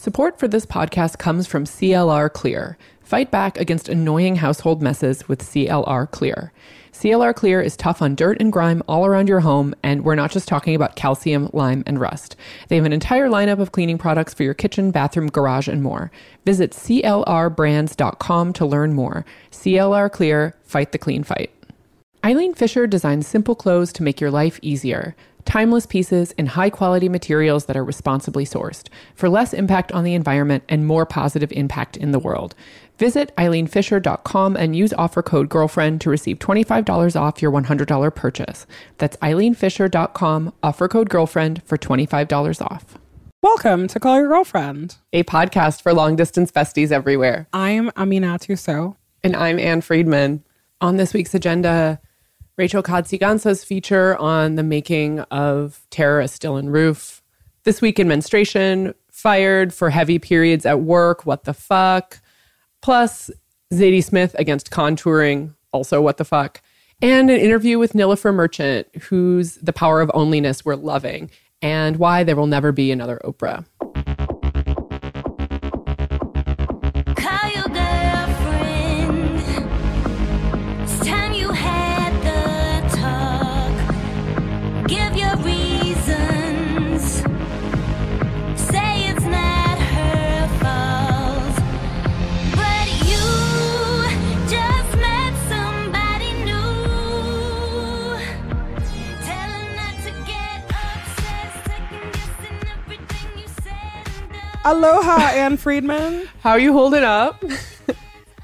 Support for this podcast comes from CLR Clear. Fight back against annoying household messes with CLR Clear. CLR Clear is tough on dirt and grime all around your home, and we're not just talking about calcium, lime, and rust. They have an entire lineup of cleaning products for your kitchen, bathroom, garage, and more. Visit CLRbrands.com to learn more. CLR Clear, fight the clean fight. Eileen Fisher designs simple clothes to make your life easier. Timeless pieces in high quality materials that are responsibly sourced for less impact on the environment and more positive impact in the world. Visit eileenfisher.com and use offer code GIRLFRIEND to receive $25 off your $100 purchase. That's eileenfisher.com, offer code GIRLFRIEND for $25 off. Welcome to Call Your Girlfriend. A podcast for long distance besties everywhere. I'm Aminatou Sow. And I'm Ann Friedman. On this week's agenda, Rachel Kaadzi Ghansah's feature on the making of terrorist Dylann Roof. This week in menstruation, fired for heavy periods at work, what the fuck? Plus, Zadie Smith against contouring, also what the fuck? And an interview with Nilofer Merchant, whose The Power of Onlyness we're loving, and why there will never be another Oprah. Aloha, Ann Friedman. How are you holding up?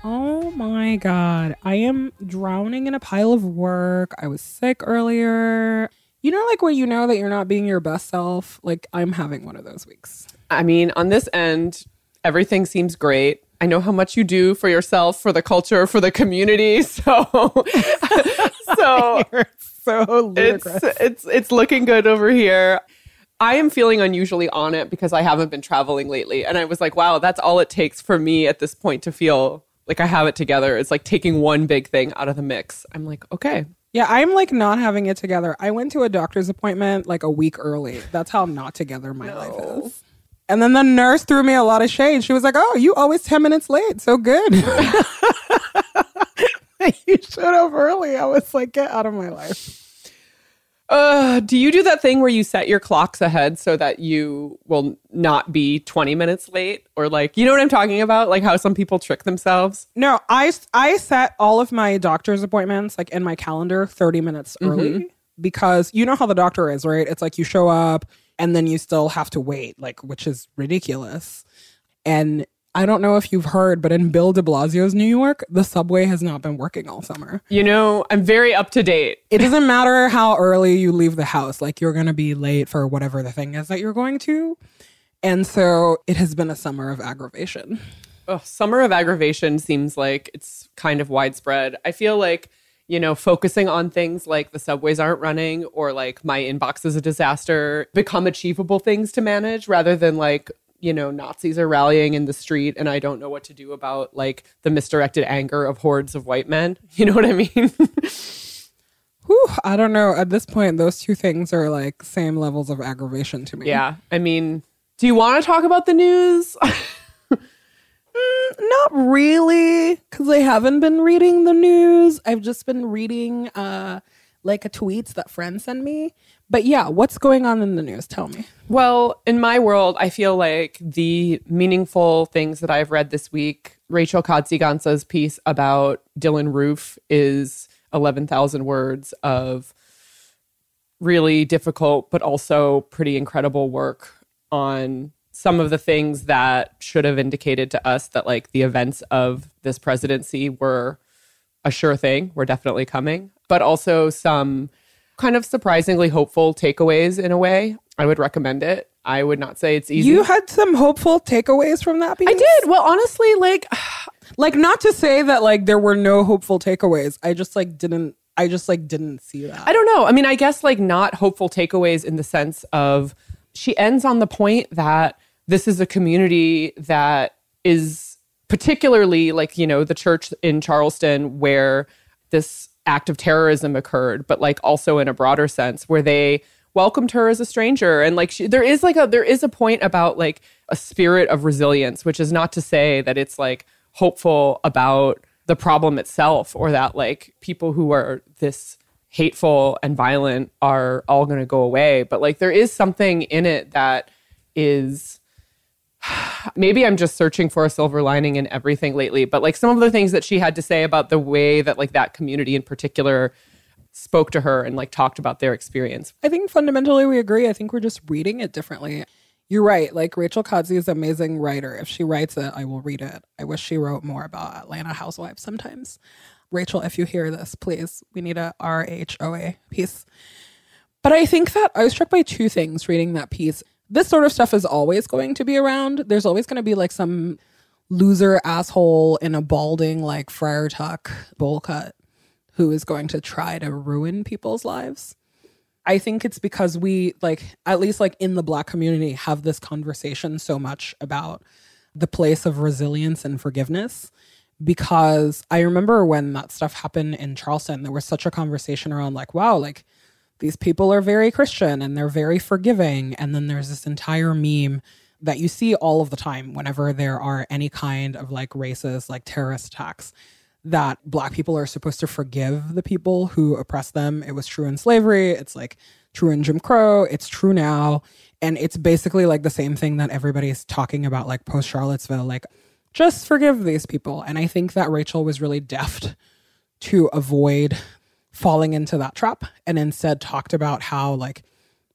Oh my God. I am drowning in a pile of work. I was sick earlier. You know, like when you know that you're not being your best self? Like, I'm having one of those weeks. I mean, on this end, everything seems great. I know how much you do for yourself, for the culture, for the community. So, so so it's it's it's looking good over here. I am feeling unusually on it because I haven't been traveling lately, and I was like, wow, that's all it takes for me at this point to feel like I have it together. It's like taking one big thing out of the mix. I'm like, okay, yeah, I'm like not having it together. I went to a doctor's appointment like a week early. That's how not together my life is. And then the nurse threw me a lot of shade. She was like, "Oh, you always ten minutes late. So good. you showed up early." I was like, "Get out of my life." Uh, do you do that thing where you set your clocks ahead so that you will not be 20 minutes late? Or like, you know what I'm talking about? Like how some people trick themselves? No, I I set all of my doctor's appointments like in my calendar 30 minutes early because you know how the doctor is, right? It's like you show up and then you still have to wait, like which is ridiculous. And I don't know if you've heard, but in Bill de Blasio's New York, the subway has not been working all summer. You know, I'm very up to date. It doesn't matter how early you leave the house, like you're going to be late for whatever the thing is that you're going to. And so it has been a summer of aggravation. Ugh, summer of aggravation seems like it's kind of widespread. I feel like, you know, focusing on things like the subways aren't running or like my inbox is a disaster become achievable things to manage rather than like, you know, Nazis are rallying in the street and I don't know what to do about like the misdirected anger of hordes of white men. You know what I mean? Whew, I don't know. At this point, those two things are like same levels of aggravation to me. yeah. I mean, do you want to talk about the news? Not really, because I haven't been reading the news. I've just been reading uh like a tweets that friends send me. But yeah, what's going on in the news? Tell me. Well, in my world, I feel like the meaningful things that I've read this week, Rachel Kaadzi Ghansah's piece about Dylann Roof is 11,000 words of really difficult, but also pretty incredible work on some of the things that should have indicated to us that like the events of this presidency were a sure thing, were definitely coming, but also some kind of surprisingly hopeful takeaways in a way. I would recommend it. I would not say it's easy. You had some hopeful takeaways from that piece? I did. Well, honestly, like Like not to say that like there were no hopeful takeaways. I just like didn't I just like didn't see that. I don't know. I mean, I guess like not hopeful takeaways in the sense of she ends on the point that this is a community that is particularly like, you know, the church in Charleston where this act of terrorism occurred, but like also in a broader sense where they welcomed her as a stranger and like she, there is like a there is a point about like a spirit of resilience, which is not to say that it's like hopeful about the problem itself or that like people who are this hateful and violent are all going to go away. But like there is something in it that is maybe I'm just searching for a silver lining in everything lately, but like some of the things that she had to say about the way that like that community in particular spoke to her and like talked about their experience. I think fundamentally we agree. I think we're just reading it differently. You're right. Like Rachel Kaadzi is an amazing writer. If she writes it, I will read it. I wish she wrote more about Atlanta housewives sometimes. Rachel, if you hear this, please, we need a RHOA piece. But I think that I was struck by two things reading that piece. This sort of stuff is always going to be around. There's always going to be like some loser asshole in a balding like friar tuck bowl cut who is going to try to ruin people's lives. I think it's because we like at least like in the black community have this conversation so much about the place of resilience and forgiveness because I remember when that stuff happened in Charleston there was such a conversation around like wow like these people are very Christian and they're very forgiving and then there's this entire meme that you see all of the time whenever there are any kind of like racist like terrorist attacks that black people are supposed to forgive the people who oppress them. It was true in slavery. It's like true in Jim Crow. It's true now. And it's basically like the same thing that everybody's talking about, like post Charlottesville, like just forgive these people. And I think that Rachel was really deft to avoid falling into that trap and instead talked about how like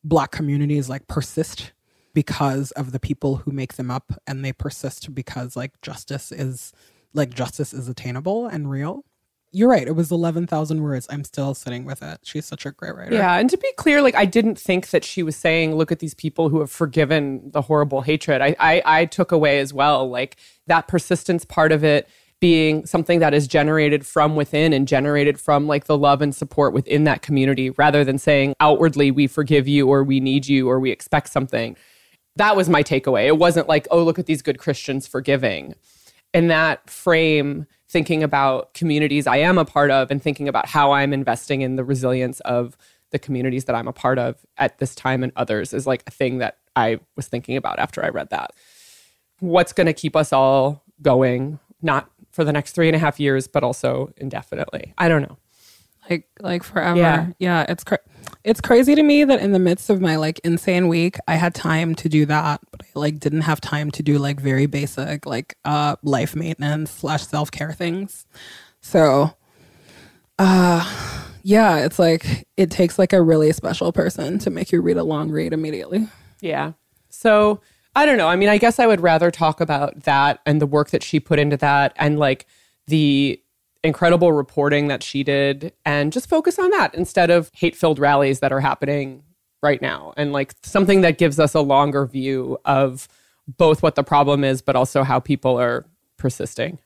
black communities like persist because of the people who make them up and they persist because like justice is like justice is attainable and real. You're right. It was 11,000 words. I'm still sitting with it. She's such a great writer. Yeah, and to be clear, like I didn't think that she was saying, "Look at these people who have forgiven the horrible hatred." I, I, I took away as well, like that persistence part of it being something that is generated from within and generated from like the love and support within that community, rather than saying outwardly, "We forgive you" or "We need you" or "We expect something." That was my takeaway. It wasn't like, "Oh, look at these good Christians forgiving." in that frame thinking about communities I am a part of and thinking about how I'm investing in the resilience of the communities that I'm a part of at this time and others is like a thing that I was thinking about after I read that. What's going to keep us all going, not for the next three and a half years, but also indefinitely? I don't know. like like forever. Yeah. Yeah, it's cra- it's crazy to me that in the midst of my like insane week, I had time to do that, but I like didn't have time to do like very basic like uh life maintenance slash self care things. So, uh, yeah, it's like it takes like a really special person to make you read a long read immediately. Yeah. So I don't know. I mean, I guess I would rather talk about that and the work that she put into that and like the incredible reporting that she did and just focus on that instead of hate filled rallies that are happening right now and like something that gives us a longer view of both what the problem is, but also how people are persisting.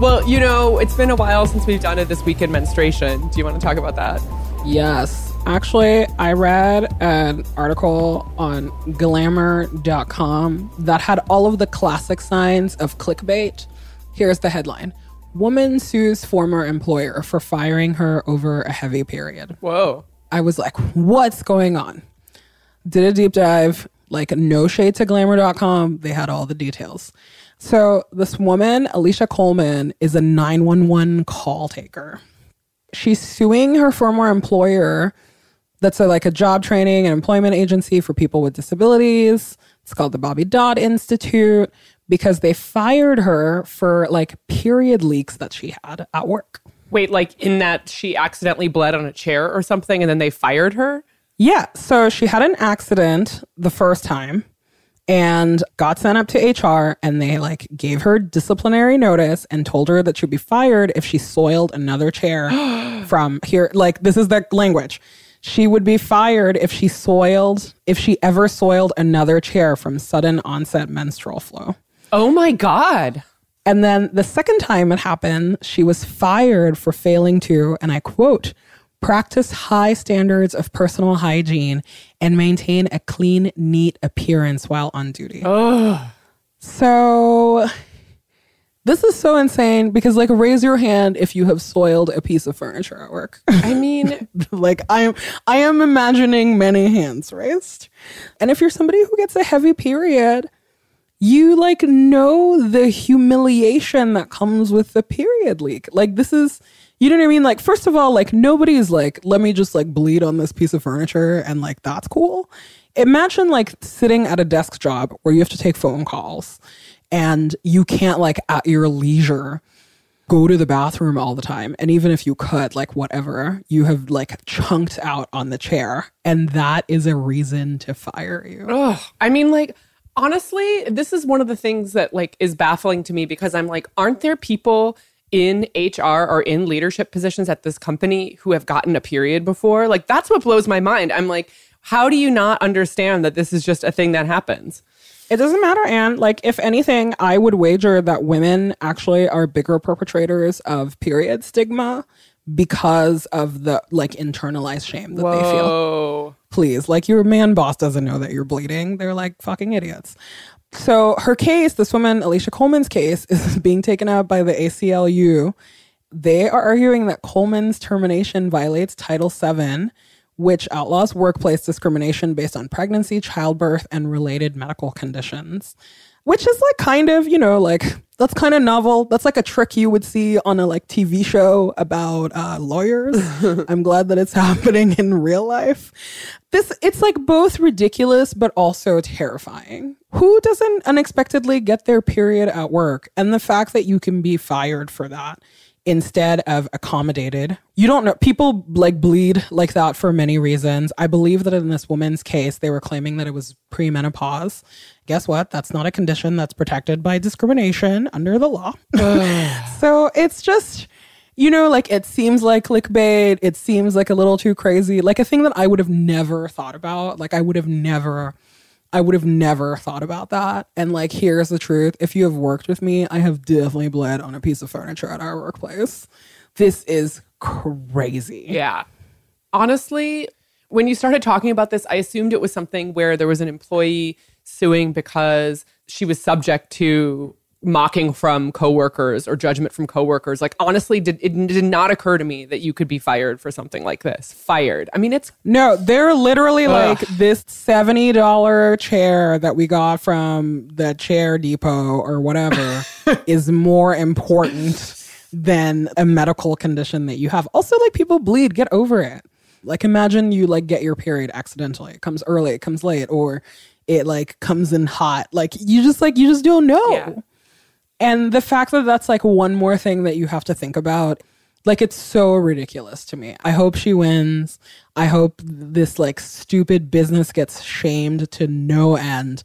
Well, you know, it's been a while since we've done it this week in menstruation. Do you want to talk about that? Yes. Actually, I read an article on glamour.com that had all of the classic signs of clickbait. Here's the headline Woman sues former employer for firing her over a heavy period. Whoa. I was like, what's going on? Did a deep dive, like no shade to glamour.com. They had all the details. So this woman, Alicia Coleman, is a 911 call taker. She's suing her former employer that's a, like a job training and employment agency for people with disabilities. It's called the Bobby Dodd Institute because they fired her for like period leaks that she had at work. Wait, like in that she accidentally bled on a chair or something and then they fired her? Yeah. So she had an accident the first time and got sent up to HR and they like gave her disciplinary notice and told her that she'd be fired if she soiled another chair from here. Like, this is the language. She would be fired if she soiled, if she ever soiled another chair from sudden onset menstrual flow. Oh my God. And then the second time it happened, she was fired for failing to, and I quote, practice high standards of personal hygiene, and maintain a clean, neat appearance while on duty. Oh, So this is so insane because like raise your hand if you have soiled a piece of furniture at work. I mean, like I am I am imagining many hands raised. And if you're somebody who gets a heavy period, you like know the humiliation that comes with the period leak. Like this is you know what I mean? Like first of all, like nobody's like let me just like bleed on this piece of furniture and like that's cool. Imagine like sitting at a desk job where you have to take phone calls and you can't like at your leisure go to the bathroom all the time. And even if you could, like whatever, you have like chunked out on the chair. And that is a reason to fire you. Ugh. I mean, like, honestly, this is one of the things that like is baffling to me because I'm like, aren't there people in HR or in leadership positions at this company who have gotten a period before? Like, that's what blows my mind. I'm like, how do you not understand that this is just a thing that happens? It doesn't matter, Ann. Like, if anything, I would wager that women actually are bigger perpetrators of period stigma because of the like internalized shame that they feel. Whoa. please. Like your man boss doesn't know that you're bleeding. They're like fucking idiots. So her case, this woman, Alicia Coleman's case, is being taken up by the ACLU. They are arguing that Coleman's termination violates Title VII, which outlaws workplace discrimination based on pregnancy, childbirth, and related medical conditions. Which is like kind of, you know, like that's kind of novel. That's like a trick you would see on a like TV show about uh, lawyers. I'm glad that it's happening in real life. This it's like both ridiculous but also terrifying. Who doesn't unexpectedly get their period at work? And the fact that you can be fired for that instead of accommodated. You don't know. People like bleed like that for many reasons. I believe that in this woman's case, they were claiming that it was premenopause. Guess what? That's not a condition that's protected by discrimination under the law. so it's just, you know, like it seems like clickbait. It seems like a little too crazy. Like a thing that I would have never thought about. Like I would have never. I would have never thought about that. And like, here's the truth. If you have worked with me, I have definitely bled on a piece of furniture at our workplace. This is crazy. Yeah. Honestly, when you started talking about this, I assumed it was something where there was an employee suing because she was subject to mocking from coworkers or judgment from coworkers. Like honestly, did it did not occur to me that you could be fired for something like this. Fired. I mean, it's No, they're literally like this $70 chair that we got from the chair depot or whatever is more important than a medical condition that you have. Also, like people bleed, get over it. Like imagine you like get your period accidentally. It comes early, it comes late, or it like comes in hot. Like you just like you just don't know. Yeah. And the fact that that's like one more thing that you have to think about, like it's so ridiculous to me. I hope she wins. I hope this like stupid business gets shamed to no end.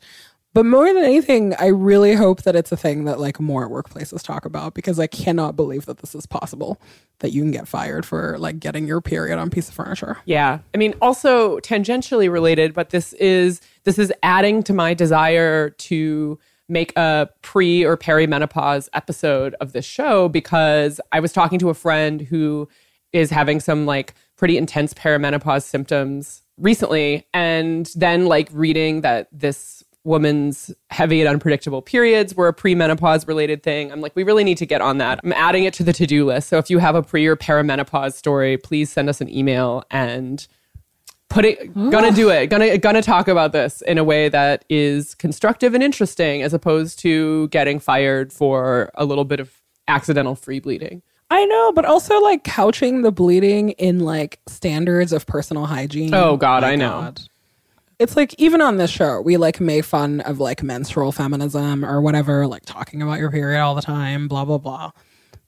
But more than anything, I really hope that it's a thing that like more workplaces talk about because I cannot believe that this is possible that you can get fired for like getting your period on piece of furniture. Yeah. I mean, also tangentially related, but this is this is adding to my desire to make a pre or perimenopause episode of this show because I was talking to a friend who is having some like pretty intense perimenopause symptoms recently and then like reading that this woman's heavy and unpredictable periods were a premenopause related thing. I'm like, we really need to get on that. I'm adding it to the to do list. So if you have a pre or perimenopause story, please send us an email and put it gonna do it gonna gonna talk about this in a way that is constructive and interesting as opposed to getting fired for a little bit of accidental free bleeding I know, but also like couching the bleeding in like standards of personal hygiene. Oh, God, My I know. It's like even on this show, we like make fun of like menstrual feminism or whatever, like talking about your period all the time, blah blah blah.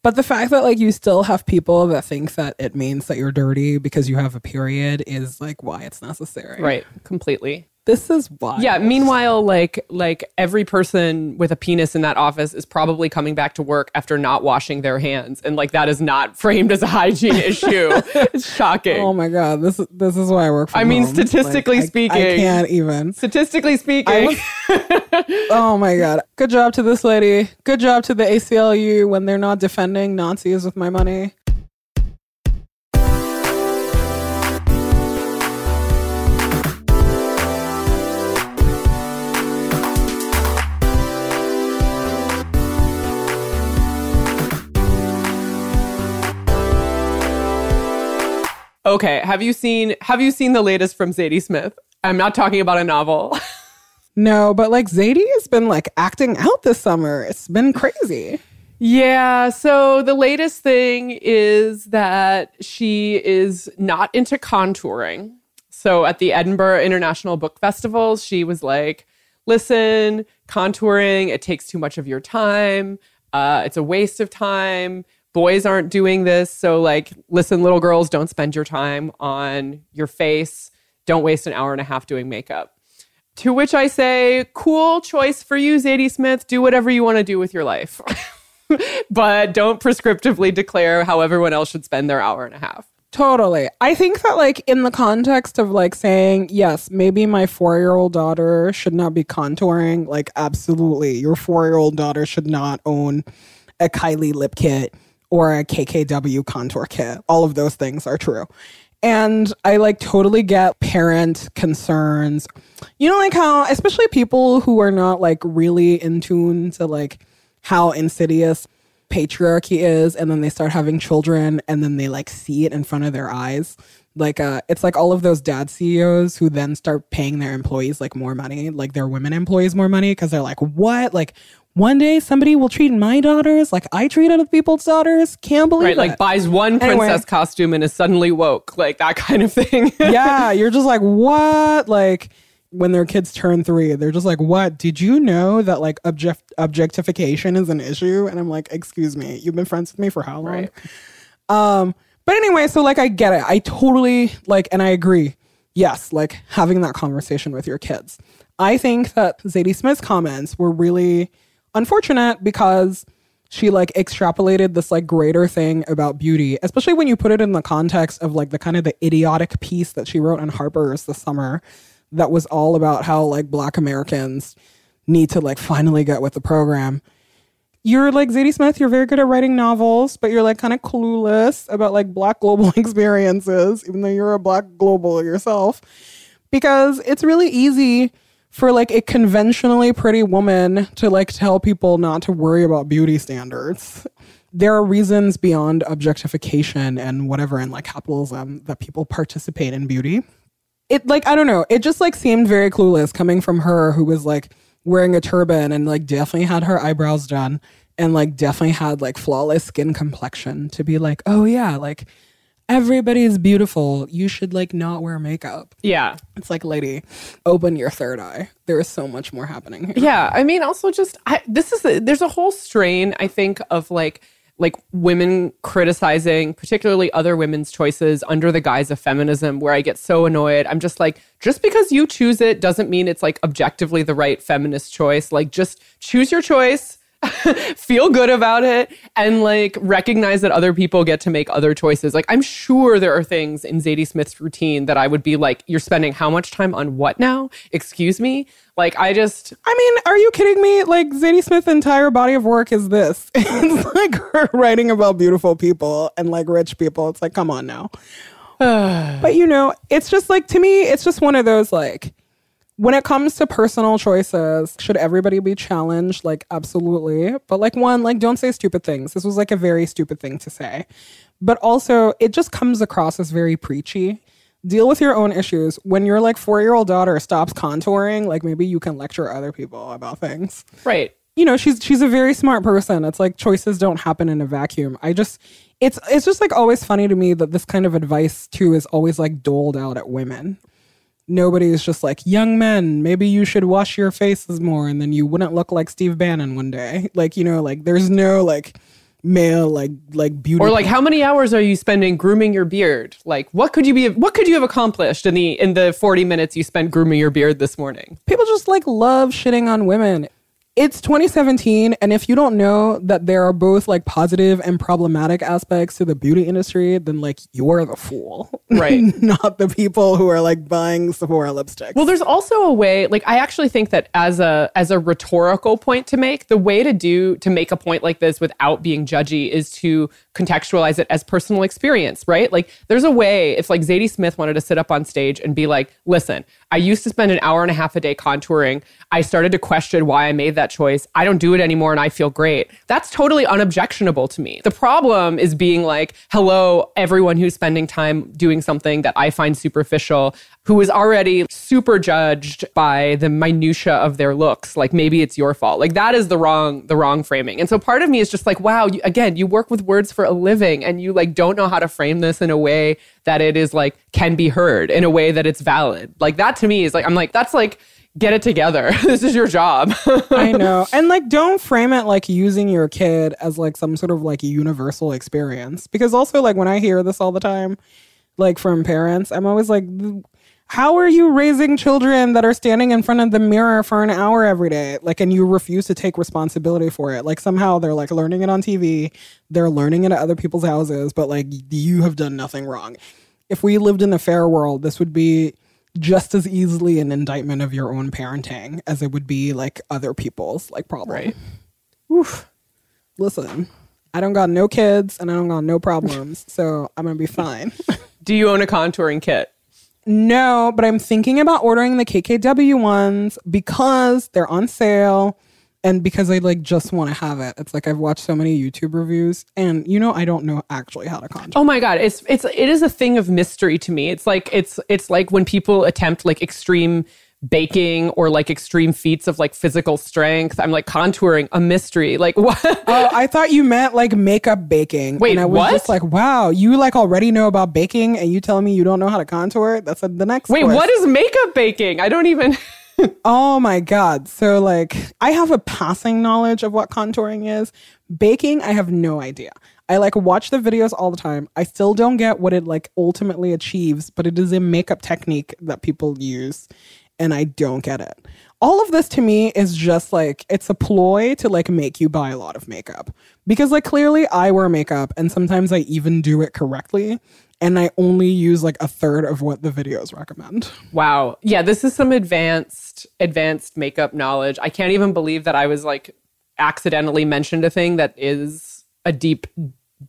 But the fact that like you still have people that think that it means that you're dirty because you have a period is like why it's necessary. right completely This is why. yeah meanwhile like like every person with a penis in that office is probably coming back to work after not washing their hands and like that is not framed as a hygiene issue it's shocking Oh my god, this is this is why I work. From I mean, home. statistically Like, speaking- I can't even. statistically speaking Oh my god. Good job to this lady. Good job to the ACLU when they're not defending Nazis with my money. Okay, have you seen have you seen the latest from Zadie Smith? I'm not talking about a novel. No, but like Zadie has been like acting out this summer. It's been crazy. Yeah, so the latest thing is that she is not into contouring. So at the Edinburgh International Book Festival, she was like, listen, contouring, it takes too much of your time. Uh, it's a waste of time. Boys aren't doing this. So, like, listen, little girls, don't spend your time on your face. Don't waste an hour and a half doing makeup. To which I say, cool choice for you, Zadie Smith. Do whatever you want to do with your life. but don't prescriptively declare how everyone else should spend their hour and a half. Totally. I think that, like, in the context of like saying, yes, maybe my four year old daughter should not be contouring, like, absolutely. Your four year old daughter should not own a Kylie lip kit or a KKW contour kit. All of those things are true. And I like totally get parent concerns. You know, like how, especially people who are not like really in tune to like how insidious patriarchy is and then they start having children and then they like see it in front of their eyes like uh it's like all of those dad CEOs who then start paying their employees like more money like their women employees more money because they're like what like one day somebody will treat my daughters like I treat other people's daughters can't believe Right? it Like buys one Anyway. princess costume and is suddenly woke, like that kind of thing. yeah, you're just like, what? Like when their kids turn three, they're just like, what? Did you know that like object objectification is an issue? And I'm like, excuse me, you've been friends with me for how long? Right. Um, but anyway, so like I get it. I totally like and I agree. Yes, like having that conversation with your kids. I think that Zadie Smith's comments were really unfortunate because she like extrapolated this like greater thing about beauty, especially when you put it in the context of like the kind of the idiotic piece that she wrote in Harper's this summer that was all about how like black Americans need to like finally get with the program you're like Zadie Smith, you're very good at writing novels, but you're like kind of clueless about like black global experiences, even though you're a black global yourself. Because it's really easy for like a conventionally pretty woman to like tell people not to worry about beauty standards. There are reasons beyond objectification and whatever and like capitalism that people participate in beauty it like I don't know. It just like seemed very clueless coming from her who was like wearing a turban and like definitely had her eyebrows done and like definitely had like flawless skin complexion to be like, "Oh yeah, like everybody's beautiful. You should like not wear makeup." yeah. It's like, "Lady, open your third eye. There is so much more happening here." Yeah, I mean, also just I, this is a, there's a whole strain I think of like like women criticizing particularly other women's choices under the guise of feminism where I get so annoyed. I'm just like just because you choose it doesn't mean it's like objectively the right feminist choice. Like just choose your choice. feel good about it and like recognize that other people get to make other choices. Like I'm sure there are things in Zadie Smith's routine that I would be like, you're spending how much time on what now? Excuse me? Like I just I mean, are you kidding me? Like Zadie Smith's entire body of work is this. it's like her writing about beautiful people and like rich people. It's like, come on now. but you know, it's just like to me, it's just one of those like when it comes to personal choices, should everybody be challenged? Like, absolutely. But like one, like don't say stupid things. This was like a very stupid thing to say. But also, it just comes across as very preachy. Deal with your own issues. When your like four year old daughter stops contouring, like maybe you can lecture other people about things right. you know she's she's a very smart person it's like choices don't happen in a vacuum i just it's it's just like always funny to me that this kind of advice too is always like doled out at women nobody is just like young men maybe you should wash your faces more and then you wouldn't look like steve bannon one day like you know like there's no like male like like beauty Or like how many hours are you spending grooming your beard? Like what could you be what could you have accomplished in the in the 40 minutes you spent grooming your beard this morning? people just like love shitting on women. It's 2017, and if you don't know that there are both like positive and problematic aspects to the beauty industry, then like you're the fool, Right. Not the people who are like buying Sephora lipstick Well, there's also a way, like I actually think that as a as a rhetorical point to make, the way to do to make a point like this without being judgy is to contextualize it as personal experience, right? Like there's a way if like Zadie Smith wanted to sit up on stage and be like, listen, I used to spend an hour and a half a day contouring. I started to question why I made that choice. I don't do it anymore and I feel great. That's totally unobjectionable to me. The problem is being like, hello, everyone who's spending time doing something that I find superficial, who is already super judged by the minutia of their looks. Like maybe it's your fault. Like that is the wrong, the wrong framing. And so part of me is just like, wow, you, again, you work with words for a living and you like don't know how to frame this in a way that it is like can be heard in a way that it's valid. Like that to me is like, I'm like, that's like, get it together. this is your job. I know. And like don't frame it like using your kid as like some sort of like universal experience. Because also like when I hear this all the time, like from parents, I'm always like how are you raising children that are standing in front of the mirror for an hour every day? Like, and you refuse to take responsibility for it. Like, somehow they're like learning it on TV, they're learning it at other people's houses, but like, you have done nothing wrong. If we lived in a fair world, this would be just as easily an indictment of your own parenting as it would be like other people's like problem. Right. Oof. Listen, I don't got no kids and I don't got no problems, so I'm gonna be fine. Do you own a contouring kit? No, but I'm thinking about ordering the KKW ones because they're on sale and because I like just want to have it. It's like I've watched so many YouTube reviews and you know I don't know actually how to contour. Oh my god, it's it's it is a thing of mystery to me. It's like it's it's like when people attempt like extreme baking or like extreme feats of like physical strength. I'm like contouring a mystery. Like what? Oh, I thought you meant like makeup baking. Wait, and I was what? just like, wow, you like already know about baking and you telling me you don't know how to contour? That's uh, the next Wait, question. what is makeup baking? I don't even Oh my God. So, like, I have a passing knowledge of what contouring is. Baking, I have no idea. I like watch the videos all the time. I still don't get what it like ultimately achieves, but it is a makeup technique that people use, and I don't get it. All of this to me is just like it's a ploy to like make you buy a lot of makeup because like clearly I wear makeup and sometimes I even do it correctly and I only use like a third of what the videos recommend. Wow. Yeah, this is some advanced advanced makeup knowledge. I can't even believe that I was like accidentally mentioned a thing that is a deep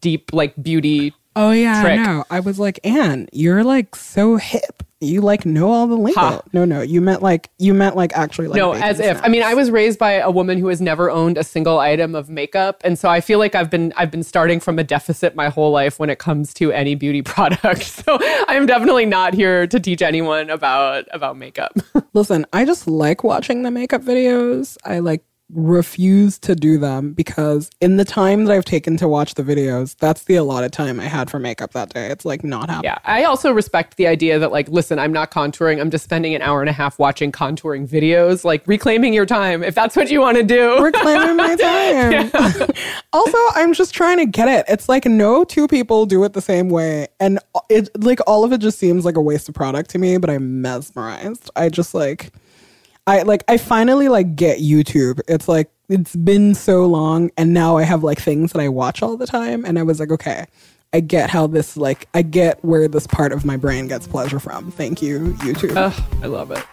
deep like beauty Oh yeah, trick. I know. I was like, Ann, you're like so hip. You like know all the lingo. Ha. No, no, you meant like you meant like actually like no, as if. I mean, I was raised by a woman who has never owned a single item of makeup, and so I feel like I've been I've been starting from a deficit my whole life when it comes to any beauty product. So I'm definitely not here to teach anyone about about makeup. Listen, I just like watching the makeup videos. I like refuse to do them because in the time that I've taken to watch the videos, that's the allotted time I had for makeup that day. It's like not happening. yeah, I also respect the idea that like, listen, I'm not contouring. I'm just spending an hour and a half watching contouring videos, like reclaiming your time if that's what you want to do. reclaiming my time. also, I'm just trying to get it. It's like no two people do it the same way, and it like all of it just seems like a waste of product to me. But I'm mesmerized. I just like, I like, I finally like get YouTube. It's like it's been so long, and now I have like things that I watch all the time, and I was like, okay. I get how this like I get where this part of my brain gets pleasure from. Thank you, YouTube. I love it.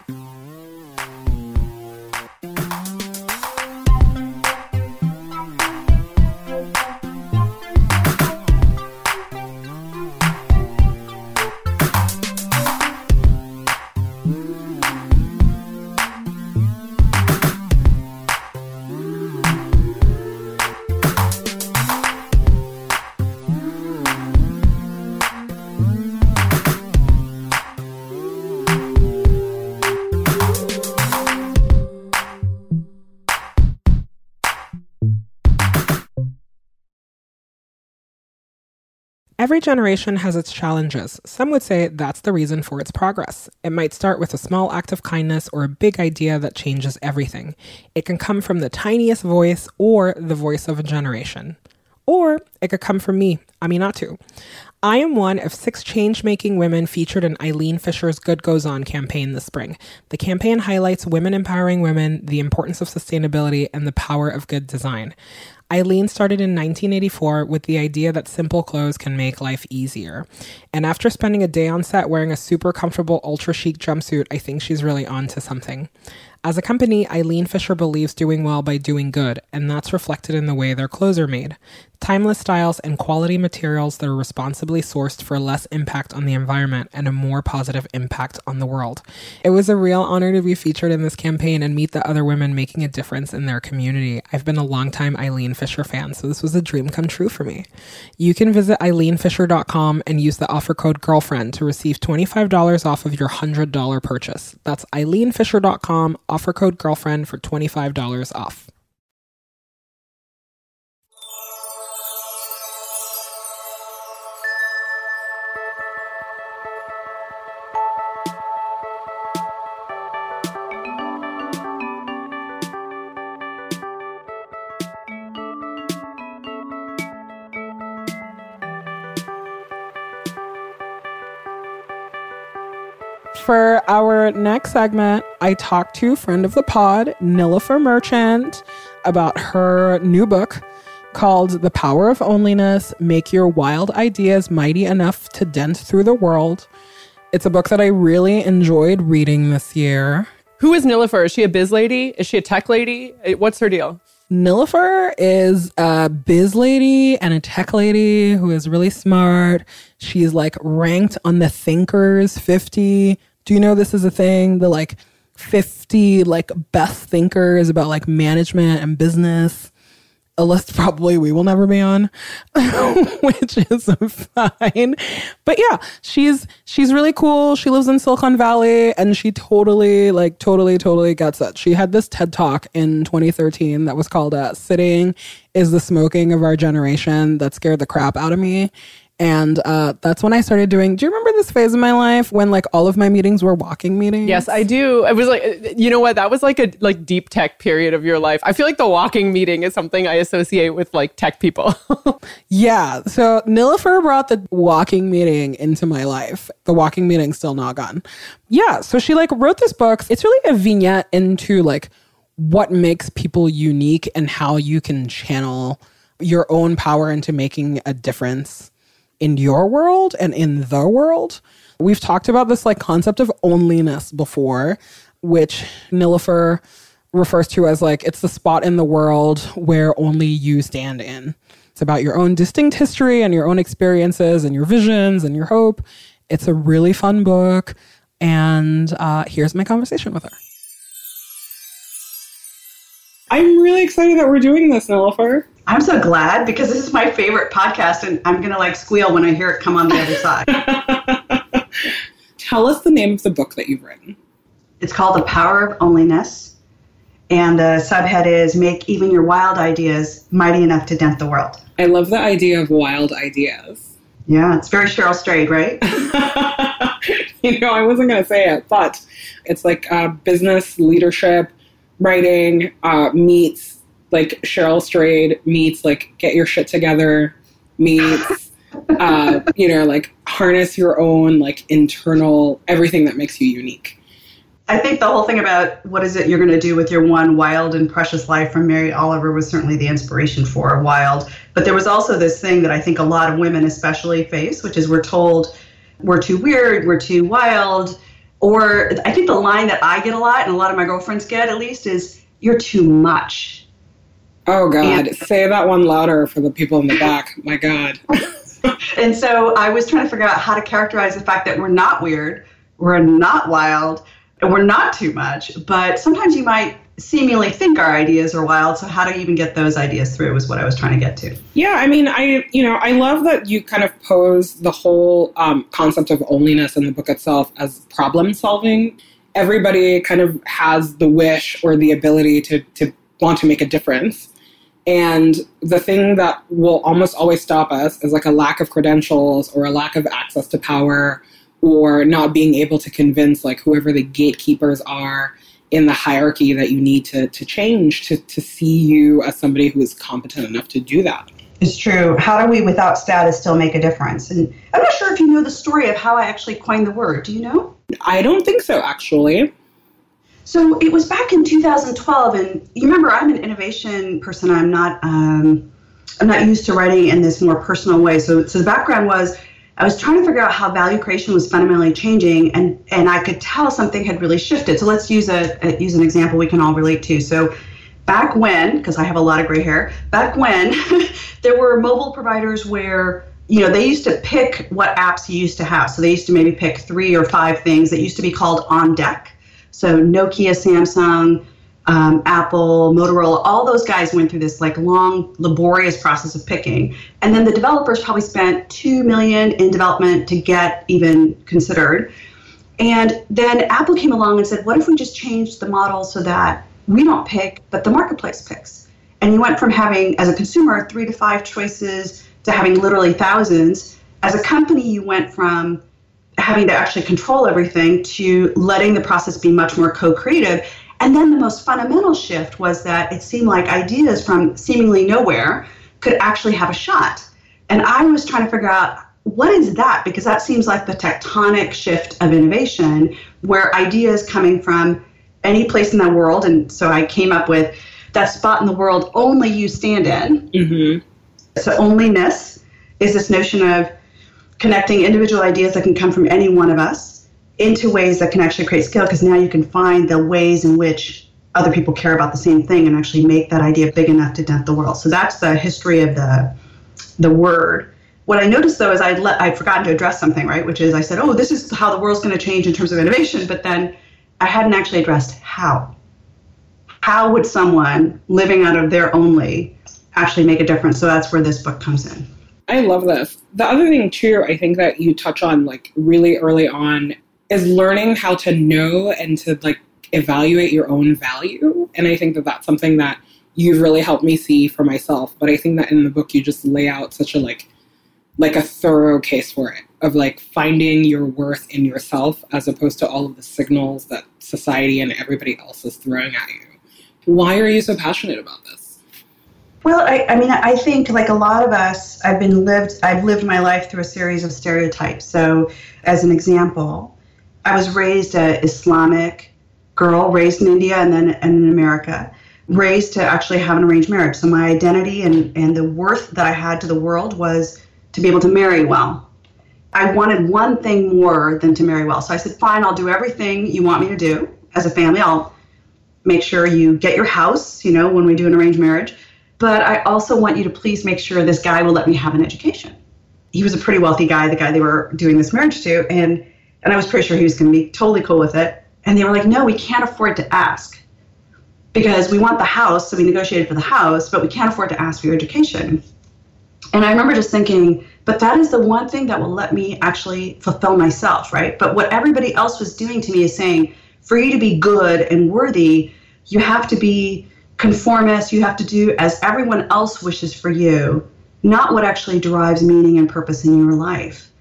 Every generation has its challenges. Some would say that's the reason for its progress. It might start with a small act of kindness or a big idea that changes everything. It can come from the tiniest voice or the voice of a generation. Or it could come from me, Aminatou. I am one of six change making women featured in Eileen Fisher's Good Goes On campaign this spring. The campaign highlights women empowering women, the importance of sustainability, and the power of good design. Eileen started in 1984 with the idea that simple clothes can make life easier. And after spending a day on set wearing a super comfortable, ultra chic jumpsuit, I think she's really on to something. As a company, Eileen Fisher believes doing well by doing good, and that's reflected in the way their clothes are made. Timeless styles and quality materials that are responsibly sourced for less impact on the environment and a more positive impact on the world. It was a real honor to be featured in this campaign and meet the other women making a difference in their community. I've been a longtime Eileen Fisher fan, so this was a dream come true for me. You can visit eileenfisher.com and use the offer code GIRLFRIEND to receive $25 off of your $100 purchase. That's eileenfisher.com, offer code GIRLFRIEND for $25 off. For our next segment, I talked to friend of the pod, Nilofer Merchant, about her new book called The Power of Onlyness Make Your Wild Ideas Mighty Enough to Dent Through the World. It's a book that I really enjoyed reading this year. Who is Nilofer? Is she a biz lady? Is she a tech lady? What's her deal? Nilofer is a biz lady and a tech lady who is really smart. She's like ranked on the Thinkers 50. Do you know this is a thing? The like 50 like best thinkers about like management and business. A list probably we will never be on, which is fine. But yeah, she's she's really cool. She lives in Silicon Valley and she totally like totally totally gets it. She had this TED Talk in 2013 that was called uh, "Sitting is the smoking of our generation" that scared the crap out of me. And uh, that's when I started doing. Do you remember this phase of my life when like all of my meetings were walking meetings? Yes, I do. It was like, you know what? That was like a like deep tech period of your life. I feel like the walking meeting is something I associate with like tech people. Yeah. So Nilofer brought the walking meeting into my life. The walking meeting's still not gone. Yeah. So she like wrote this book. It's really a vignette into like what makes people unique and how you can channel your own power into making a difference in your world and in the world. We've talked about this like concept of onlyness before, which Nilofer refers to as like it's the spot in the world where only you stand in. It's about your own distinct history and your own experiences and your visions and your hope. It's a really fun book. And uh, here's my conversation with her. I'm really excited that we're doing this, Nilofer. I'm so glad because this is my favorite podcast, and I'm gonna like squeal when I hear it come on the other side. Tell us the name of the book that you've written. It's called The Power of Onlyness, and the subhead is "Make even your wild ideas mighty enough to dent the world." I love the idea of wild ideas. Yeah, it's very Cheryl Strayed, right? you know, I wasn't going to say it, but it's like uh, business leadership writing uh, meets like Cheryl Strayed meets like get your shit together meets uh, you know like harness your own like internal everything that makes you unique. I think the whole thing about what is it you're going to do with your one wild and precious life from Mary Oliver was certainly the inspiration for Wild. But there was also this thing that I think a lot of women especially face, which is we're told we're too weird, we're too wild. Or I think the line that I get a lot, and a lot of my girlfriends get at least, is you're too much. Oh God, And- say that one louder for the people in the back. My God. And so I was trying to figure out how to characterize the fact that we're not weird, we're not wild, and we're not too much. But sometimes you might seemingly think our ideas are wild. So how do you even get those ideas through? Was what I was trying to get to. Yeah, I mean, I you know, I love that you kind of pose the whole um, concept of onlyness in the book itself as problem solving. Everybody kind of has the wish or the ability to to want to make a difference. And the thing that will almost always stop us is like a lack of credentials or a lack of access to power or not being able to convince like whoever the gatekeepers are in the hierarchy that you need to, to change to, to see you as somebody who is competent enough to do that. It's true. How do we, without status, still make a difference? And I'm not sure if you know the story of how I actually coined the word. Do you know? I don't think so, actually. So it was back in 2012, and you remember I'm an innovation person. I'm not. Um, I'm not used to writing in this more personal way. So, so the background was I was trying to figure out how value creation was fundamentally changing, and and I could tell something had really shifted. So let's use a, a use an example we can all relate to. So back when, because I have a lot of gray hair, back when there were mobile providers where you know they used to pick what apps you used to have. So they used to maybe pick three or five things that used to be called on deck. So Nokia, Samsung, um, Apple, Motorola, all those guys went through this like long, laborious process of picking, and then the developers probably spent two million in development to get even considered. And then Apple came along and said, "What if we just changed the model so that we don't pick, but the marketplace picks?" And you went from having, as a consumer, three to five choices to having literally thousands. As a company, you went from having to actually control everything to letting the process be much more co-creative and then the most fundamental shift was that it seemed like ideas from seemingly nowhere could actually have a shot. And I was trying to figure out what is that? Because that seems like the tectonic shift of innovation where ideas coming from any place in the world. And so I came up with that spot in the world only you stand in. Mm-hmm. So, onlyness is this notion of connecting individual ideas that can come from any one of us into ways that can actually create scale because now you can find the ways in which other people care about the same thing and actually make that idea big enough to dent the world. So that's the history of the the word. What I noticed though is I'd let I'd forgotten to address something, right? Which is I said, oh, this is how the world's going to change in terms of innovation, but then I hadn't actually addressed how. How would someone living out of their only actually make a difference? So that's where this book comes in. I love this. The other thing too, I think that you touch on like really early on is learning how to know and to like evaluate your own value. And I think that that's something that you've really helped me see for myself. But I think that in the book you just lay out such a like like a thorough case for it of like finding your worth in yourself as opposed to all of the signals that society and everybody else is throwing at you. Why are you so passionate about this? Well, I, I mean, I think like a lot of us, I've been lived, I've lived my life through a series of stereotypes. So, as an example, I was raised a Islamic girl, raised in India and then and in America, raised to actually have an arranged marriage. So my identity and, and the worth that I had to the world was to be able to marry well. I wanted one thing more than to marry well. So I said, fine, I'll do everything you want me to do as a family. I'll make sure you get your house, you know, when we do an arranged marriage. But I also want you to please make sure this guy will let me have an education. He was a pretty wealthy guy, the guy they were doing this marriage to. And and I was pretty sure he was going to be totally cool with it. And they were like, no, we can't afford to ask because we want the house. So we negotiated for the house, but we can't afford to ask for your education. And I remember just thinking, but that is the one thing that will let me actually fulfill myself, right? But what everybody else was doing to me is saying, for you to be good and worthy, you have to be conformist, you have to do as everyone else wishes for you, not what actually derives meaning and purpose in your life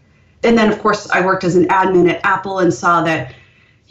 and then of course I worked as an admin at Apple and saw that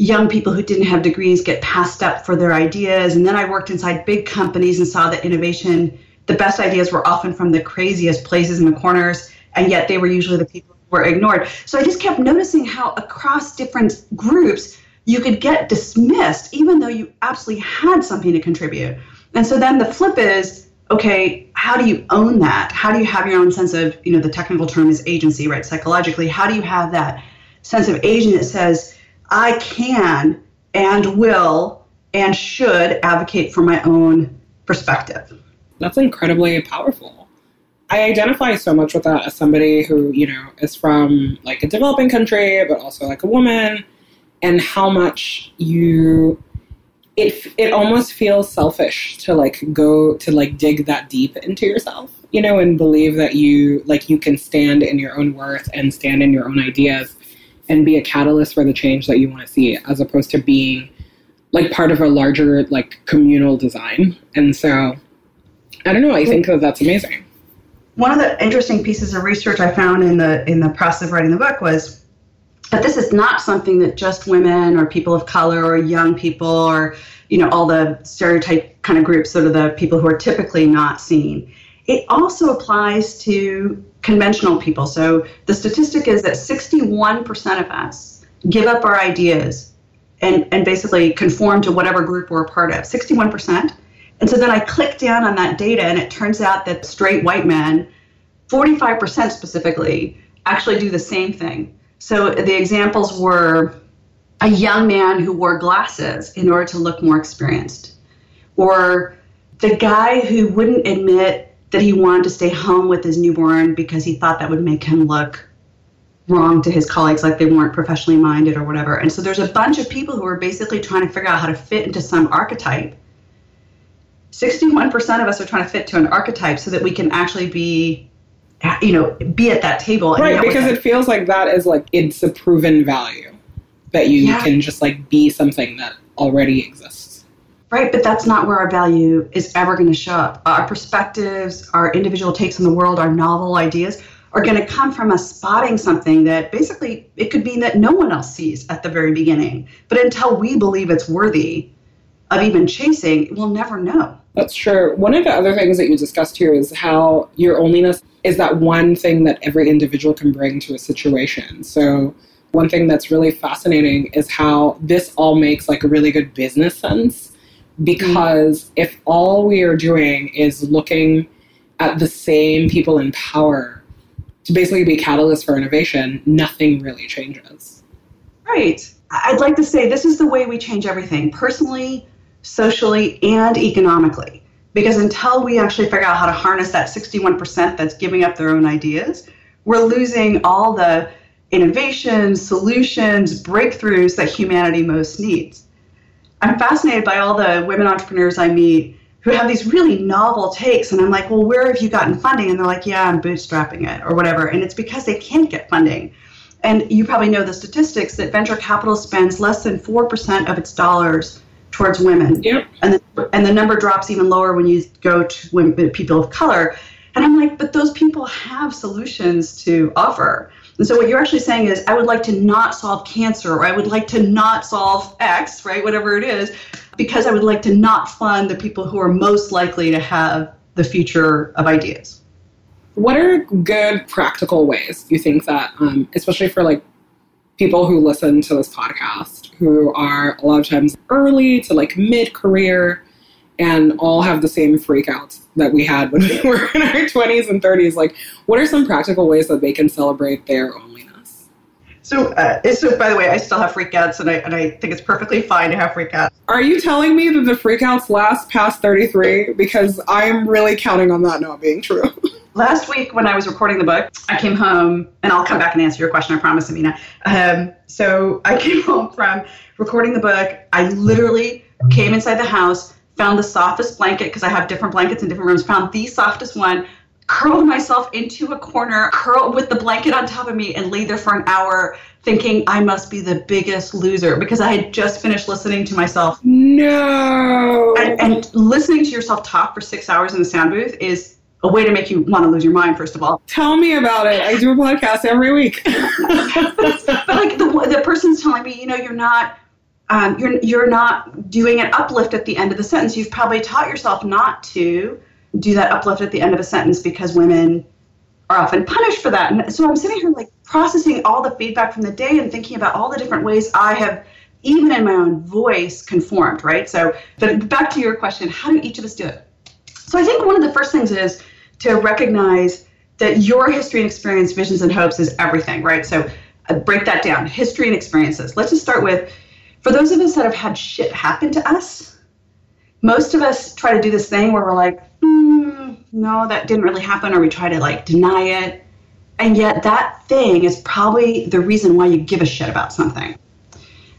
young people who didn't have degrees get passed up for their ideas. And then I worked inside big companies and saw that innovation, the best ideas were often from the craziest places in the corners, and yet they were usually the people who were ignored. So I just kept noticing how across different groups you could get dismissed even though you absolutely had something to contribute. And so then the flip is okay, how do you own that? How do you have your own sense of, you know, the technical term is agency, right? Psychologically, how do you have that sense of agency that says, I can and will and should advocate for my own perspective? That's incredibly powerful. I identify so much with that as somebody who, you know, is from like a developing country, but also like a woman, and how much you it it almost feels selfish to like go to like dig that deep into yourself you know and believe that you like you can stand in your own worth and stand in your own ideas and be a catalyst for the change that you want to see as opposed to being like part of a larger like communal design. And so i don't know i think that that's amazing. One of the interesting pieces of research i found in the in the process of writing the book was but this is not something that just women or people of color or young people or you know all the stereotype kind of groups that are the people who are typically not seen. It also applies to conventional people. So the statistic is that 61% of us give up our ideas and, and basically conform to whatever group we're a part of 61%. And so then I click down on that data, and it turns out that straight white men, 45% specifically, actually do the same thing. So the examples were a young man who wore glasses in order to look more experienced, or the guy who wouldn't admit that he wanted to stay home with his newborn because he thought that would make him look wrong to his colleagues, like they weren't professionally minded or whatever. And so there's a bunch of people who are basically trying to figure out how to fit into some archetype. 61% of us are trying to fit to an archetype so that we can actually be, you know, be at that table. and Right, because it feels like that is like it's a proven value that you Yeah. can just like be something that already exists. Right, but that's not where our value is ever going to show up. Our perspectives, our individual takes on the world, our novel ideas are going to come from us spotting something that basically it could mean that no one else sees at the very beginning. But until we believe it's worthy of even chasing, we'll never know. That's true. One of the other things that you discussed here is how your onlyness is that one thing that every individual can bring to a situation. So, one thing that's really fascinating is how this all makes like a really good business sense because if all we are doing is looking at the same people in power to basically be catalysts for innovation, nothing really changes. Right. I'd like to say this is the way we change everything personally, socially, and economically. Because until we actually figure out how to harness that 61% that's giving up their own ideas, we're losing all the innovations, solutions, breakthroughs that humanity most needs. I'm fascinated by all the women entrepreneurs I meet who have these really novel takes. And I'm like, well, where have you gotten funding? And they're like, yeah, I'm bootstrapping it or whatever. And it's because they can't get funding. And you probably know the statistics that venture capital spends less than 4% of its dollars towards women. Yep. And the, and the number drops even lower when you go to women, people of color. And I'm like, but those people have solutions to offer. And so what you're actually saying is, I would like to not solve cancer, or I would like to not solve X, right, whatever it is, because I would like to not fund the people who are most likely to have the future of ideas. What are good practical ways you think that, um, especially for like people who listen to this podcast, who are a lot of times early to like mid career and all have the same freakouts that we had when we were in our 20s and 30s? Like, what are some practical ways that they can celebrate their onlyness? So, uh, so by the way, I still have freakouts, and I and I think it's perfectly fine to have freakouts. Are you telling me that the freakouts last past 33? Because I'm really counting on that not being true. Last week, when I was recording the book, I came home, and I'll come back and answer your question. I promise, Amina. Um, so I came home from recording the book. I literally came inside the house, found the softest blanket because I have different blankets in different rooms. Found the softest one, curled myself into a corner, curled with the blanket on top of me, and lay there for an hour, thinking I must be the biggest loser because I had just finished listening to myself No. and, and listening to yourself talk for six hours in the sound booth is a way to make you want to lose your mind first of all Tell me about it. I do a podcast every week. but like the, the person's telling me you know you're not um, you're you're not doing an uplift at the end of the sentence you've probably taught yourself not to do that uplift at the end of a sentence because women are often punished for that and so i'm sitting here like processing all the feedback from the day and thinking about all the different ways i have even in my own voice conformed right so but back to your question how do each of us do it so I think one of the first things is to recognize that your history and experience, visions and hopes is everything, right? So uh, break that down history and experiences. Let's just start with for those of us that have had shit happen to us, most of us try to do this thing where we're like, mm, no, that didn't really happen, or we try to like deny it. And yet that thing is probably the reason why you give a shit about something.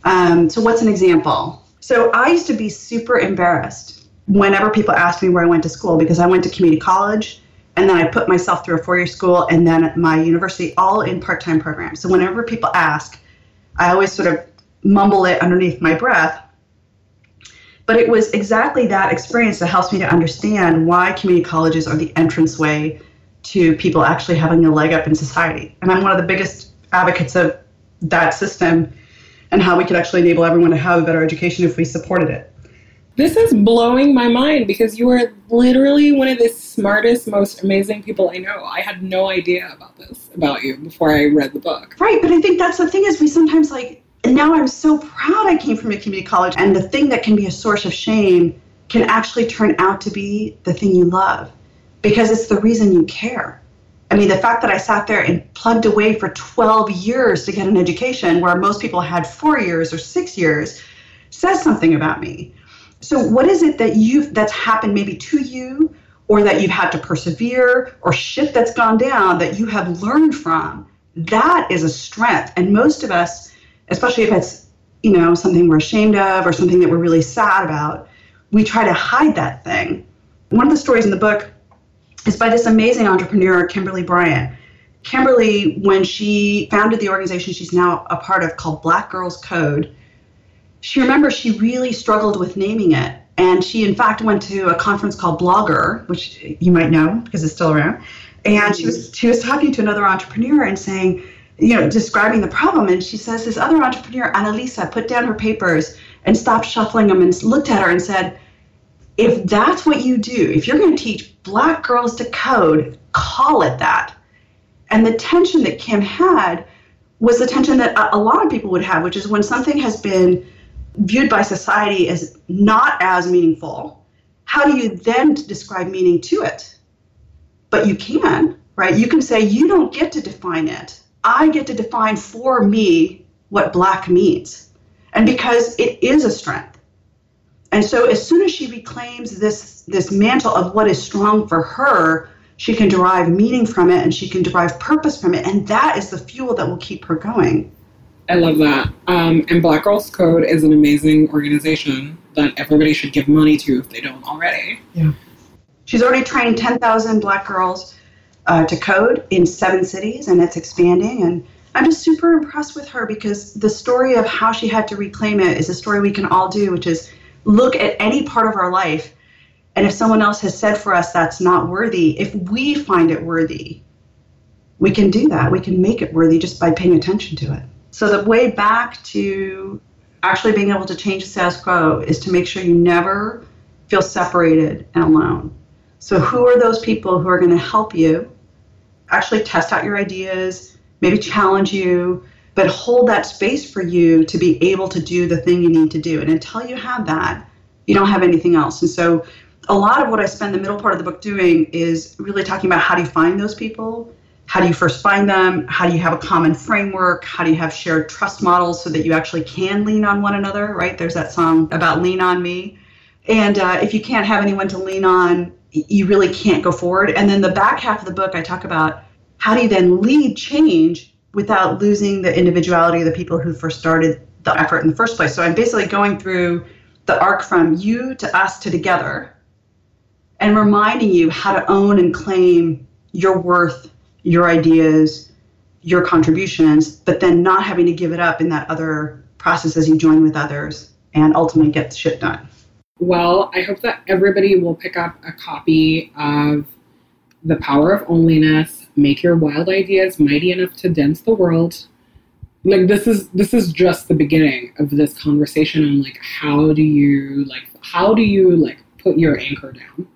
Um, so, what's an example? So, I used to be super embarrassed whenever people asked me where I went to school because I went to community college and then I put myself through a four year school and then my university, all in part time programs. So, whenever people ask, I always sort of mumble it underneath my breath. But it was exactly that experience that helps me to understand why community colleges are the entranceway to people actually having a leg up in society. And I'm one of the biggest advocates of that system and how we could actually enable everyone to have a better education if we supported it. This is blowing my mind because you are literally one of the smartest, most amazing people I know. I had no idea about this about you before I read the book. Right, but I think that's the thing is we sometimes like And now I'm so proud I came from a community college, and the thing that can be a source of shame can actually turn out to be the thing you love because it's the reason you care. I mean, the fact that I sat there and plugged away for 12 years to get an education where most people had four years or six years says something about me. So, what is it that you've that's happened maybe to you, or that you've had to persevere, or shit that's gone down that you have learned from? That is a strength. And most of us, especially if it's you know something we're ashamed of or something that we're really sad about, we try to hide that thing. One of the stories in the book is by this amazing entrepreneur, Kimberly Bryant. Kimberly, when she founded the organization she's now a part of called Black Girls Code, she remembers she really struggled with naming it. And she, in fact, went to a conference called BlogHer, which you might know because it's still around. And she was she was talking to another entrepreneur and saying, you know, describing the problem. And she says this other entrepreneur, Annalisa, put down her papers and stopped shuffling them and looked at her and said, if that's what you do, if you're going to teach black girls to code, call it that. And the tension that Kim had was the tension that a, lot of people would have, which is when something has been viewed by society as not as meaningful, how do you then describe meaning to it? But you can, right? You can say, you don't get to define it. I get to define for me what black means. And because it is a strength. And so as soon as she reclaims this this mantle of what is strong for her, she can derive meaning from it and she can derive purpose from it. And that is the fuel that will keep her going. I love that. Um, and Black Girls Code is an amazing organization that everybody should give money to if they don't already. Yeah. She's already trained 10,000 black girls uh, to code in seven cities, and it's expanding. And I'm just super impressed with her because the story of how she had to reclaim it is a story we can all do, which is look at any part of our life. And if someone else has said for us that's not worthy, if we find it worthy, we can do that. We can make it worthy just by paying attention to it. So the way back to actually being able to change the status quo is to make sure you never feel separated and alone. So, who are those people who are going to help you actually test out your ideas, maybe challenge you, but hold that space for you to be able to do the thing you need to do? And until you have that, you don't have anything else. And so, a lot of what I spend the middle part of the book doing is really talking about how do you find those people? How do you first find them? How do you have a common framework? How do you have shared trust models so that you actually can lean on one another, right? There's that song about Lean On Me. And uh, if you can't have anyone to lean on, you really can't go forward. And then the back half of the book, I talk about how do you then lead change without losing the individuality of the people who first started the effort in the first place. So I'm basically going through the arc from you to us to together and reminding you how to own and claim your worth, your ideas, your contributions, but then not having to give it up in that other process as you join with others and ultimately get shit done. Well, I hope that everybody will pick up a copy of The Power of Onlyness, Make Your Wild Ideas Mighty Enough to Dent the World. Like this is this is just the beginning of this conversation on like how do you like how do you like put your anchor down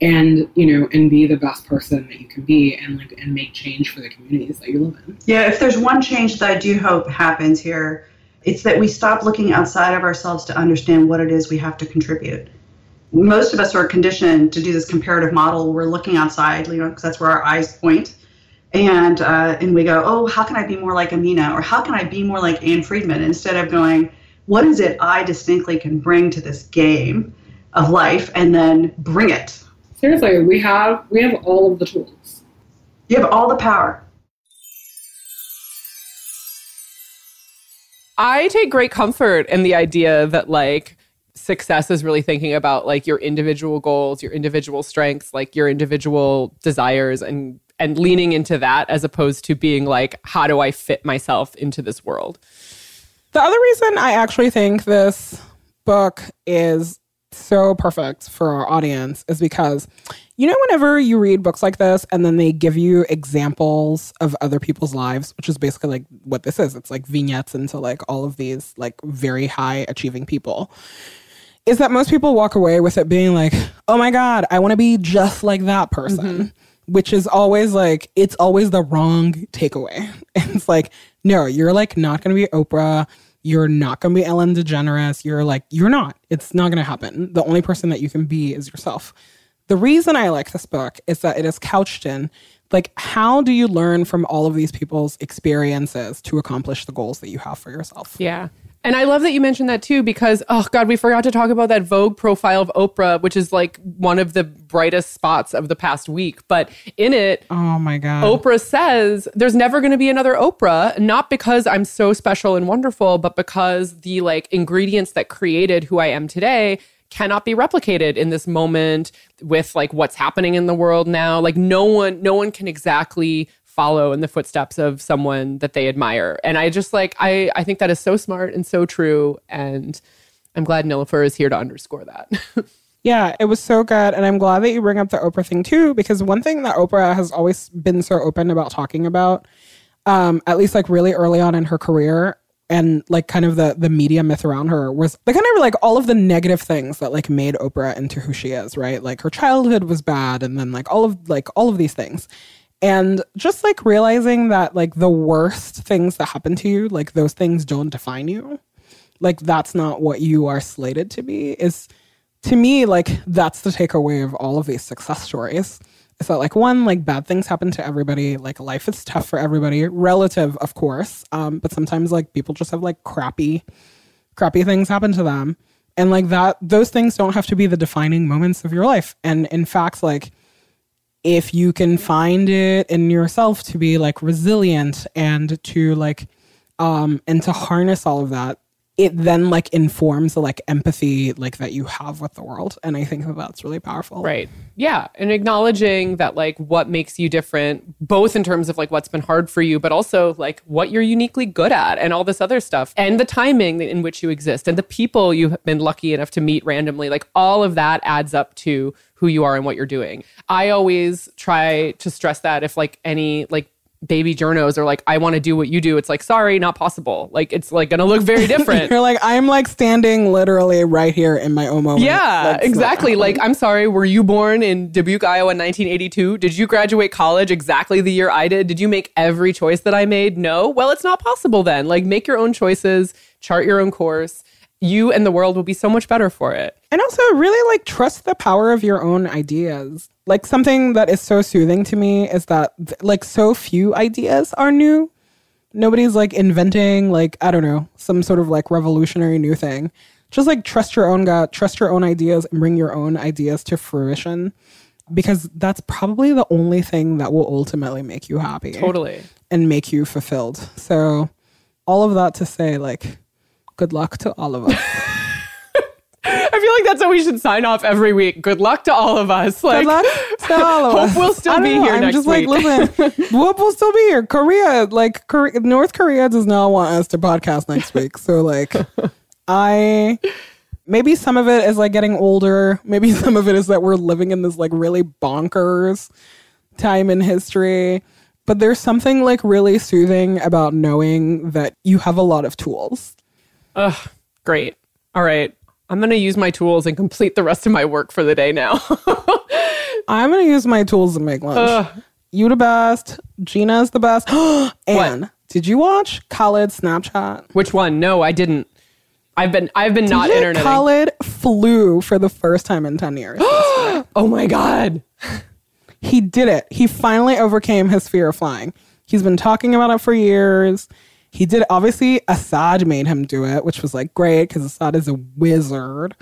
and you know and be the best person that you can be and like and make change for the communities that you live in. Yeah, if there's one change that I do hope happens here, it's that we stop looking outside of ourselves to understand what it is we have to contribute. Most of us are conditioned to do this comparative model. We're looking outside, you know, because that's where our eyes point, and uh, and we go, oh, how can I be more like Amina, or how can I be more like Ann Friedman, instead of going, what is it I distinctly can bring to this game of life, and then bring it. Seriously, we have we have all of the tools. You have all the power. I take great comfort in the idea that like success is really thinking about like your individual goals, your individual strengths, like your individual desires and and leaning into that as opposed to being like how do I fit myself into this world. The other reason I actually think this book is so perfect for our audience is because you know whenever you read books like this and then they give you examples of other people's lives which is basically like what this is it's like vignettes into like all of these like very high achieving people is that most people walk away with it being like oh my god i want to be just like that person mm-hmm. which is always like it's always the wrong takeaway. It's like no you're like not going to be oprah You're not going to be Ellen DeGeneres. You're like, you're not. It's not going to happen. The only person that you can be is yourself. The reason I like this book is that it is couched in like, how do you learn from all of these people's experiences to accomplish the goals that you have for yourself? Yeah. And I love that you mentioned that too, because, oh God, we forgot to talk about that Vogue profile of Oprah, which is like one of the brightest spots of the past week. But in it, Oh my God. Oprah says there's never going to be another Oprah, not because I'm so special and wonderful, but because the like ingredients that created who I am today cannot be replicated in this moment with like what's happening in the world now. Like no one no one can exactly follow in the footsteps of someone that they admire. And I just like I I think that is so smart and so true and I'm glad Nilofer is here to underscore that. Yeah, it was so good. And I'm glad that you bring up the Oprah thing too, because one thing that Oprah has always been so open about talking about, um, at least like really early on in her career, and like kind of the the media myth around her was the kind of like all of the negative things that like made Oprah into who she is, right? Like her childhood was bad, and then like all of like all of these things. And just like realizing that like the worst things that happen to you, like those things don't define you. Like that's not what you are slated to be is to me, like that's the takeaway of all of these success stories. Is that like one, like bad things happen to everybody. Like life is tough for everybody, relative, of course. Um, but sometimes like people just have like crappy, crappy things happen to them. And like that, those things don't have to be the defining moments of your life. And in fact, like if you can find it in yourself to be like resilient and to like um and to harness all of that it then like informs the like empathy like that you have with the world and i think that that's really powerful Right. Yeah. And acknowledging that, like, what makes you different, both in terms of like what's been hard for you, but also like what you're uniquely good at and all this other stuff, and the timing in which you exist and the people you've been lucky enough to meet randomly. Like, all of that adds up to who you are and what you're doing. I always try to stress that if like any like baby journos are like, I want to do what you do, it's like, sorry, not possible. Like, it's like gonna look very different. you're like i'm like standing literally right here in my own moment Yeah, exactly. Like, I'm sorry, were you born in Dubuque, Iowa in 1982? Did you graduate college exactly the year I did? Did you make every choice that I made? No. Well, it's not possible then. Like, make your own choices, chart your own course. You and the world will be so much better for it. And also, really like trust the power of your own ideas. Like, something that is so soothing to me is that, like, so few ideas are new. Nobody's like inventing, like, I don't know, some sort of like revolutionary new thing. Just like trust your own gut, trust your own ideas, and bring your own ideas to fruition because that's probably the only thing that will ultimately make you happy Totally. and make you fulfilled. So, all of that to say, like, good luck to all of us. I feel like that's how we should sign off every week. Good luck to all of us. Like, Good luck to all of hope us. we'll still be know. here I'm next just week. like, listen, hope we'll still be here. Korea, like Korea, North Korea does not want us to podcast next week. So like, I maybe some of it is like getting older. Maybe some of it is that we're living in this like really bonkers time in history. But there's something like really soothing about knowing that you have a lot of tools. Ugh, great. All right. I'm going to use my tools and complete the rest of my work for the day now. I'm gonna use my tools to make lunch. Ugh. You the best. Gina's the best. and did you watch Khaled Snapchat? Which one? No, I didn't. I've been I've been not internet. Khaled flew for the first time in 10 years. Oh my god. he did it. He finally overcame his fear of flying. He's been talking about it for years. He did obviously Asahd made him do it, which was like great because Asahd is a wizard.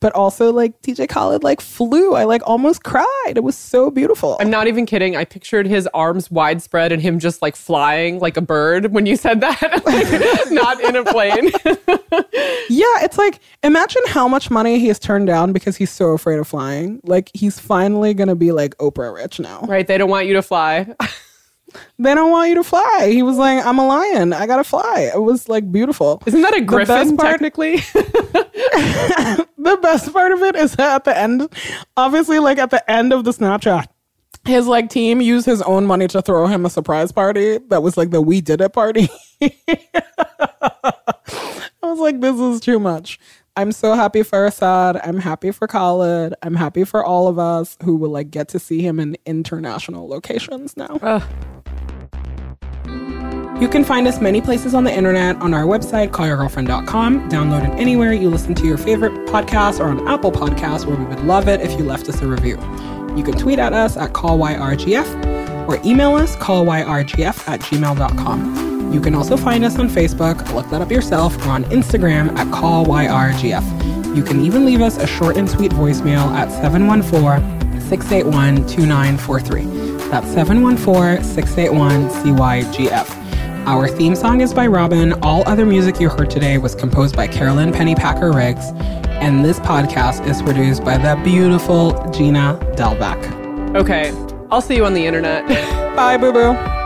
But also like DJ Khaled like flew. I like almost cried. It was so beautiful. I'm not even kidding. I pictured his arms widespread and him just like flying like a bird when you said that. like, not in a plane. Yeah, it's like imagine how much money he has turned down because he's so afraid of flying. Like he's finally gonna be like Oprah rich now. right. They don't want you to fly. They don't want you to fly. He was like, I'm a lion. I gotta fly. It was like beautiful. Isn't that a griffin part- technically? The best part of it is that at the end, obviously, like at the end of the Snapchat, his like team used his own money to throw him a surprise party that was like the we did it party. I was like, this is too much. I'm so happy for Asahd. I'm happy for Khaled. I'm happy for all of us who will like get to see him in international locations now. You can find us many places on the internet on our website, callyourgirlfriend.com. Download it anywhere you listen to your favorite podcasts or on Apple Podcasts, where we would love it if you left us a review. You can tweet at us at callyrgf or email us callyrgf at gmail.com. You can also find us on Facebook, look that up yourself, or on Instagram at callyrgf. You can even leave us a short and sweet voicemail at 714 681 2943. That's 714 681 CYGF. Our theme song is by Robyn. All other music you heard today was composed by Carolyn Pennypacker Riggs. And this podcast is produced by the beautiful Gina Delvac. Okay, I'll see you on the internet. Bye, boo boo.